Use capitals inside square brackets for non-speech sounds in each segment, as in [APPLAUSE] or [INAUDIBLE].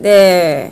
네.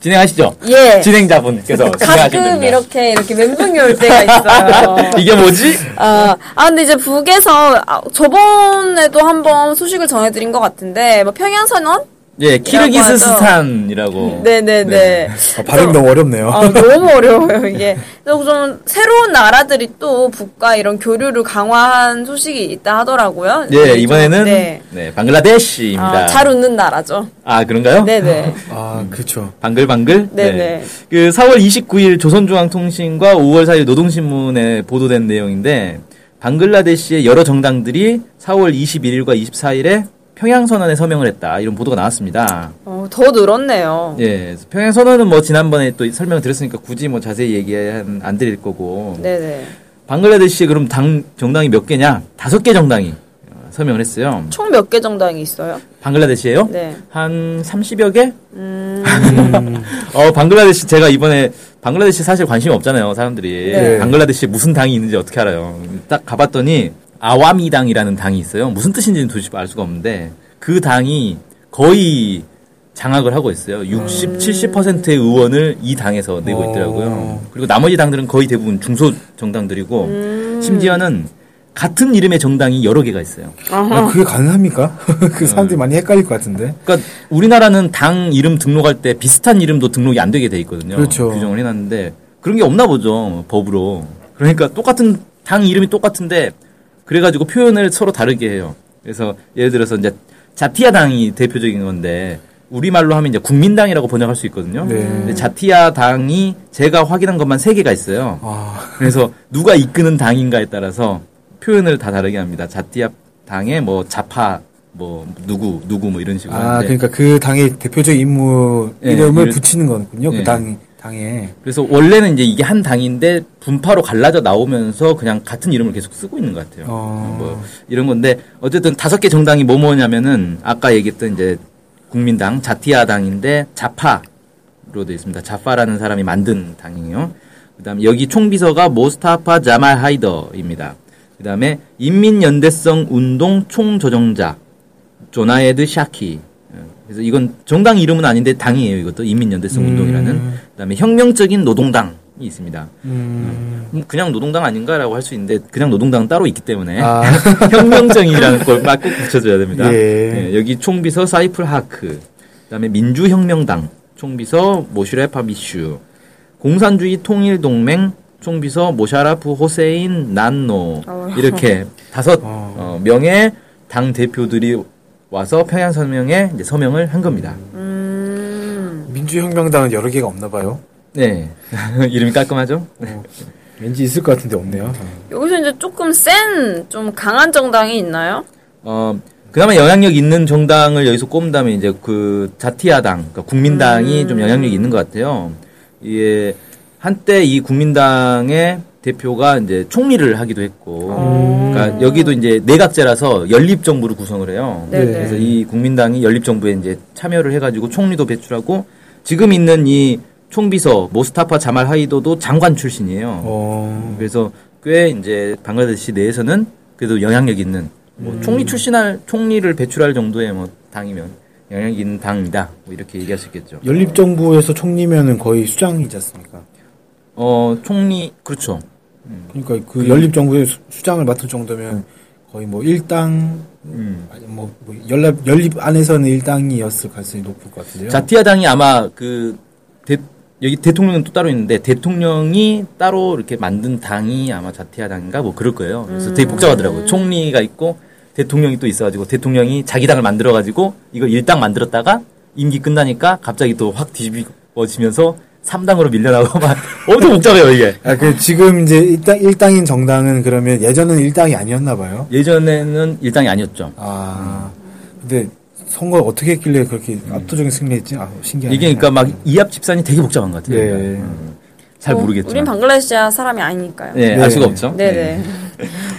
진행하시죠. 예. 진행자분께서 가끔. 이렇게 이렇게 멘붕이 올 때가 [LAUGHS] 있어요. 이게 뭐지? 아, 아, 근데 이제 북에서 아, 저번에도 한번 소식을 전해드린 것 같은데 뭐 평양 선언? 예, 키르기스스탄이라고. 네네네. 아, 발음이 너무 어렵네요. 아, 너무 어려워요, 이게. [LAUGHS] 그래서 좀 새로운 나라들이 또 북과 이런 교류를 강화한 소식이 있다 하더라고요. 예, 네, 이번에는 좀, 네. 네, 방글라데시입니다. 아, 잘 웃는 나라죠. 아, 그런가요? 네네. 아 그렇죠. 방글방글? 네네. 그 4월 29일 조선중앙통신과 5월 4일 노동신문에 보도된 내용인데 방글라데시의 여러 정당들이 4월 21일과 24일에 평양선언에 서명을 했다. 이런 보도가 나왔습니다. 어, 더 늘었네요. 예, 평양선언은 뭐 지난번에 또 설명을 드렸으니까 굳이 뭐 자세히 얘기 안 드릴 거고. 네네. 방글라데시에 그럼 당 정당이 몇 개냐? 다섯 개 정당이 어, 서명을 했어요. 총 몇 개 정당이 있어요? 방글라데시에요? 네. 한 30여 개? 음, [LAUGHS] 어, 방글라데시 제가 이번에 방글라데시 사실 관심이 없잖아요, 사람들이. 네. 방글라데시에 무슨 당이 있는지 어떻게 알아요? 딱 가봤더니 아와미당이라는 당이 있어요. 무슨 뜻인지는 도저히 알 수가 없는데 그 당이 거의 장악을 하고 있어요. 60, 70%의 의원을 이 당에서 내고 있더라고요. 그리고 나머지 당들은 거의 대부분 중소 정당들이고 심지어는 같은 이름의 정당이 여러 개가 있어요. 아, 그게 가능합니까? [LAUGHS] 그 사람들이 많이 헷갈릴 것 같은데. 그러니까 우리나라는 당 이름 등록할 때 비슷한 이름도 등록이 안 되게 돼 있거든요. 그렇죠. 규정을 해놨는데 그런 게 없나 보죠 법으로. 그러니까 똑같은 당 이름이 똑같은데 그래가지고 표현을 서로 다르게 해요. 그래서 예를 들어서 이제 자티아 당이 대표적인 건데 우리말로 하면 이제 국민당이라고 번역할 수 있거든요. 네. 근데 자티아 당이 제가 확인한 것만 세 개가 있어요. 아 그래서 누가 이끄는 당인가에 따라서 표현을 다 다르게 합니다. 자티아 당의 뭐 자파 뭐 누구 누구 뭐 이런 식으로 아, 하는데 그러니까 그 당의 대표적 인물 예, 이름을 이름- 붙이는 거군요. 예. 그 당, 당에. 그래서 원래는 이제 이게 한 당인데 분파로 갈라져 나오면서 그냥 같은 이름을 계속 쓰고 있는 것 같아요. 어. 뭐 이런 건데 어쨌든 다섯 개 정당이 뭐 뭐냐면은 아까 얘기했던 이제 국민당 자티아 당인데 자파로 되어 있습니다. 자파라는 사람이 만든 당이에요. 그다음에 여기 총비서가 모스타파 자말 하이더입니다. 그다음에 인민연대성 운동 총조정자 조나에드 샤키. 예, 그래서 이건 정당 이름은 아닌데 당이에요. 이것도 인민연대성 운동이라는. 그다음에 혁명적인 노동당이 있습니다. 음. 음, 그냥 노동당 아닌가라고 할 수 있는데 그냥 노동당은 따로 있기 때문에 아. [LAUGHS] 혁명정이라는 걸 막 꼭 붙여줘야 됩니다. 예. 예, 여기 총비서 사이풀 하크, 그다음에 민주혁명당 총비서 모슈레파 미슈, 공산주의 통일동맹 총비서 모샤라프 호세인 난노 이렇게 다섯 어. 어, 명의 당 대표들이 와서 평양 서명에 이제 서명을 한 겁니다. 음, 민주혁명당은 여러 개가 없나 봐요. 네, [LAUGHS] 이름이 깔끔하죠? 어, 왠지 있을 것 같은데 없네요. 여기서 이제 조금 센, 좀 강한 정당이 있나요? 어, 그나마 영향력 있는 정당을 여기서 꼽는다면 이제 그 자티아당, 그러니까 국민당이 좀 영향력이 있는 것 같아요. 이게 한때 이 국민당의 대표가 이제 총리를 하기도 했고, 그러니까 여기도 이제 내각제라서 연립 정부를 구성을 해요. 네네. 그래서 이 국민당이 연립 정부에 이제 참여를 해가지고 총리도 배출하고 지금 있는 이 총비서 모스타파 자말 하이도도 장관 출신이에요. 어, 그래서 꽤 이제 방글라데시 내에서는 그래도 영향력 있는 뭐 총리 출신할 총리를 배출할 정도의 뭐 당이면 영향력 있는 당이다 뭐 이렇게 얘기할 수 있겠죠. 연립 정부에서 총리면은 거의 수장이지 않습니까? 어 총리 그렇죠. 그러니까 그 연립 정부의 수- 수장을 맡을 정도면 거의 뭐 일당, 음. 아니 뭐, 뭐 연립, 연립 안에서는 일당이었을 가능성이 높을 것 같은데요. 자티아 당이 아마 그 대, 여기 대통령은 또 따로 있는데 대통령이 따로 이렇게 만든 당이 아마 자티아 당인가 뭐 그럴 거예요. 그래서 되게 복잡하더라고요. 총리가 있고 대통령이 또 있어가지고 대통령이 자기 당을 만들어가지고 이걸 일당 만들었다가 임기 끝나니까 갑자기 또 확 뒤집어지면서 3당으로 밀려나고 막 [LAUGHS] 엄청 복잡해요 이게. 아, 그 지금 이제 일당 일당인 정당은 그러면 예전은 일당이 아니었나 봐요. 예전에는 일당이 아니었죠. 아, 근데 선거를 어떻게 했길래 그렇게 압도적인 승리했지? 아, 신기하네. 이게 그러니까 막 이합 집산이 되게 복잡한 것 같아요. 네. 음, 잘 뭐, 모르겠지만. 우린 방글라데시아 사람이 아니니까요. 네, 네. 알 수가 없죠. 네네.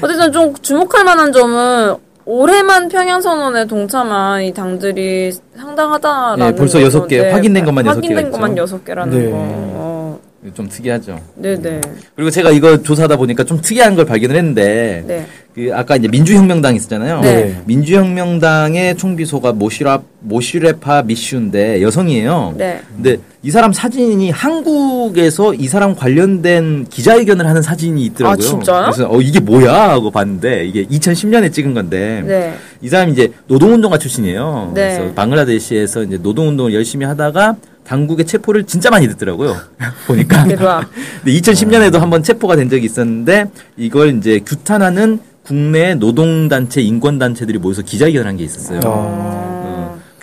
어쨌든 좀 주목할 만한 점은 올해만 평양 선언에 동참한 이 당들이 상당하다라는 네, 벌써 거죠. 여섯 개, 확인된 것만 여섯 확인된 개가 것만. 여섯 개라는 네. 거. 어, 좀 특이하죠. 네네. 그리고 제가 이거 조사하다 보니까 좀 특이한 걸 발견을 했는데 네. 그 아까 이제 민주혁명당 있었잖아요. 네. 민주혁명당의 총비소가 모시라 모시레파 미슈인데 여성이에요. 네. 근데 이 사람 사진이 한국에서 이 사람 관련된 기자회견을 하는 사진이 있더라고요. 아, 진짜요? 그래서 어 이게 뭐야 하고 봤는데 이게 2010년에 찍은 건데 네. 이 사람이 이제 노동운동가 출신이에요. 네. 그래서 방글라데시에서 이제 노동운동을 열심히 하다가 당국의 체포를 진짜 많이 듣더라고요. [LAUGHS] 보니까. 대박. 근데 2010년에도 한번 체포가 된 적이 있었는데 이걸 이제 규탄하는 국내 노동단체, 인권단체들이 모여서 기자회견을 한게 있었어요. 어,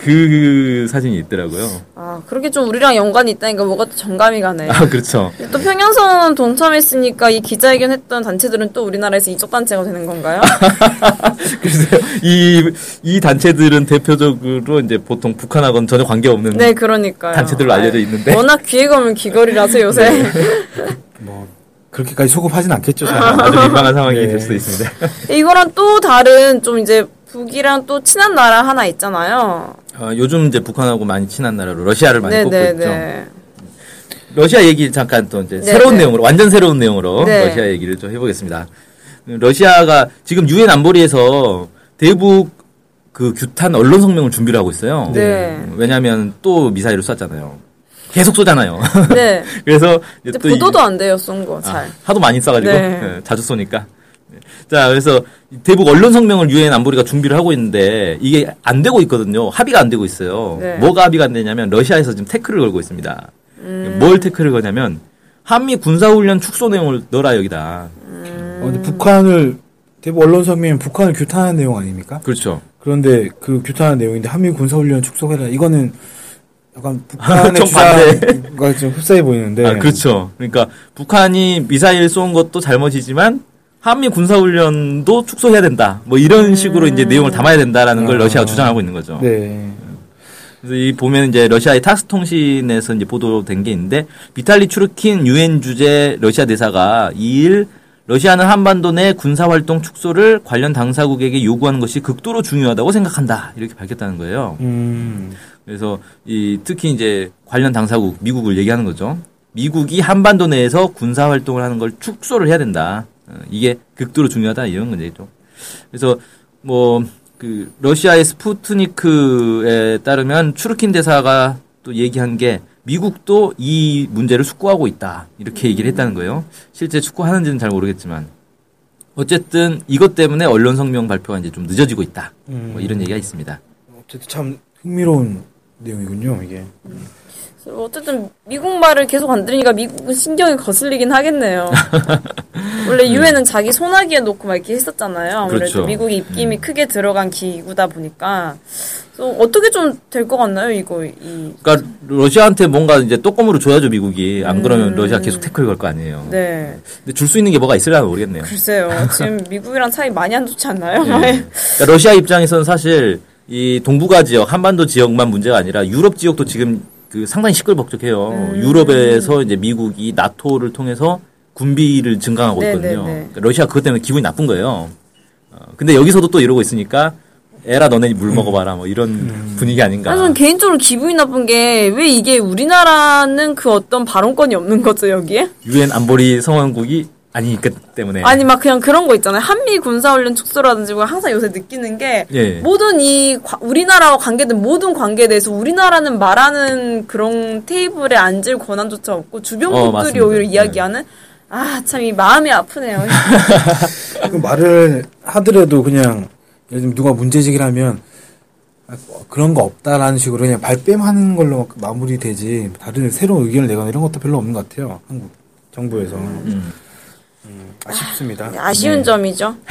그 사진이 있더라고요. 아, 그렇게 좀 우리랑 연관이 있다니까 뭐가 또 정감이 가네. 아, 그렇죠. 또 평양선 동참했으니까 이 기자회견 했던 단체들은 또 우리나라에서 이적 단체가 되는 건가요? [LAUGHS] 그래서 이, 이 단체들은 대표적으로 이제 보통 북한하고는 전혀 관계없는 네, 그러니까요. 단체들로 알려져 있는데. 워낙 기회가 귀걸이라서 요새. [LAUGHS] 뭐 그렇게까지 소급하진 않겠죠. 잘. 아주 민망한 상황이 네. 될 수도 있습니다. 이거랑 또 다른 좀 이제 북이랑 또 친한 나라 하나 있잖아요. 어, 요즘 이제 북한하고 많이 친한 나라로 러시아를 많이 꼽고 있죠. 네네네. 러시아 얘기 잠깐 또 이제 네, 새로운 네. 내용으로 완전 새로운 내용으로 네. 러시아 얘기를 좀 해보겠습니다. 러시아가 지금 유엔 안보리에서 대북 그 규탄 언론 성명을 준비를 하고 있어요. 네. 왜냐하면 또 미사일을 쐈잖아요. 계속 쏘잖아요. 네. [LAUGHS] 그래서 이제 또 보도도 이- 안 돼요, 쏜 거, 아, 잘. 하도 많이 쏴가지고 네. 예, 자주 쏘니까. 네. 자 그래서 대북 언론 성명을 유엔 안보리가 준비를 하고 있는데 이게 안 되고 있거든요. 합의가 안 되고 있어요. 네. 뭐가 합의가 안 되냐면 러시아에서 지금 태클을 걸고 있습니다. 음. 뭘 태클을 거냐면 한미 군사훈련 축소 내용을 넣어라 여기다. 어, 근데 북한을 대북 언론 성명은 북한을 규탄하는 내용 아닙니까? 그렇죠. 그런데 그 규탄하는 내용인데 한미 군사훈련 축소해라. 이거는 약간 [LAUGHS] 북한의. 주장과 좀 흡사해 보이는데. 아, 그렇죠. 그러니까 북한이 미사일 쏜 것도 잘못이지만 한미 군사훈련도 축소해야 된다. 뭐 이런 식으로 이제 내용을 담아야 된다라는 걸 아. 러시아가 주장하고 있는 거죠. 네. 그래서 이 보면 이제 러시아의 타스 통신에서 이제 보도된 게 있는데 비탈리 추르킨 유엔 주재 러시아 대사가 2일 러시아는 한반도 내 군사 활동 축소를 관련 당사국에게 요구하는 것이 극도로 중요하다고 생각한다. 이렇게 밝혔다는 거예요. 음. 그래서 이 특히 이제 관련 당사국 미국을 얘기하는 거죠. 미국이 한반도 내에서 군사 활동을 하는 걸 축소를 해야 된다. 어, 이게 극도로 중요하다 이런 문제죠. 그래서 뭐 그 러시아의 스푸트니크에 따르면 추르킨 대사가 또 얘기한 게 미국도 이 문제를 숙고하고 있다 이렇게 얘기를 했다는 거예요. 실제 숙고하는지는 잘 모르겠지만 어쨌든 이것 때문에 언론 성명 발표가 이제 좀 늦어지고 있다. 뭐 이런 얘기가 있습니다. 어쨌든 참 흥미로운 내용이군요, 이게. 어쨌든 미국 말을 계속 안 들으니까 미국은 신경이 거슬리긴 하겠네요. [LAUGHS] 원래 유엔은 자기 손아귀에 놓고 막 이렇게 했었잖아요. 아무래도 그렇죠. 미국의 입김이 크게 들어간 기구다 보니까 어떻게 좀 될 것 같나요? 이거 이 그러니까 러시아한테 뭔가 이제 또꼼으로 줘야죠 미국이 안 그러면 러시아 계속 태클 걸 거 아니에요. 네. 근데 줄 수 있는 게 뭐가 있을려나 모르겠네요. 글쎄요. 지금 [LAUGHS] 미국이랑 사이 많이 안 좋지 않나요? 예. 그러니까 러시아 입장에서는 사실 이 동북아 지역 한반도 지역만 문제가 아니라 유럽 지역도 지금 그 상당히 시끌벅적해요. 음. 유럽에서 이제 미국이 나토를 통해서 군비를 증강하고 네, 있거든요. 네, 네. 그러니까 러시아 그것 때문에 기분이 나쁜 거예요. 어, 근데 여기서도 또 이러고 있으니까 에라 너네 물 먹어봐라 뭐 이런 분위기 아닌가. 아, 저는 개인적으로 기분이 나쁜 게 왜 이게 우리나라는 그 어떤 발언권이 없는 거죠 여기에? 유엔 안보리 성원국이 아니기 때문에. 아니 막 그냥 그런 거 있잖아요. 한미 군사훈련 축소라든지 뭐 항상 요새 느끼는 게 예. 모든 이 과- 우리나라와 관계된 모든 관계에 대해서 우리나라는 말하는 그런 테이블에 앉을 권한조차 없고 어, 주변국들이 맞습니다. 오히려 네. 이야기하는 아참 이 마음이 아프네요. [LAUGHS] 그 말을 하더라도 그냥 예를 들면 누가 문제제기를 하면 아, 뭐 그런 거 없다라는 식으로 그냥 발뺌하는 걸로 마무리되지 다른 새로운 의견을 내거나 이런 것도 별로 없는 것 같아요. 한국 정부에서 음. 음, 아쉽습니다. 아쉬운 점이죠. [LAUGHS]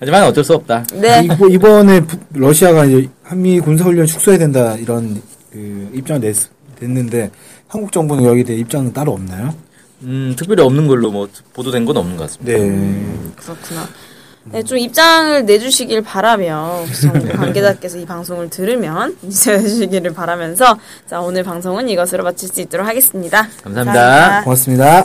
하지만 어쩔 수 없다. 네. 이번- 이번에 부- 러시아가 이제 한미 군사훈련 축소해야 된다 이런 그 입장을 냈, 냈는데 한국 정부는 여기에 대해 입장은 따로 없나요? 음, 특별히 없는 걸로 뭐 보도된 건 없는 것 같습니다. 네. 그렇구나. 네, 좀 입장을 내주시길 바라며 [LAUGHS] 관계자께서 이 방송을 들으면 [LAUGHS] 해주시기를 바라면서 자 오늘 방송은 이것으로 마칠 수 있도록 하겠습니다. 감사합니다. 고맙습니다.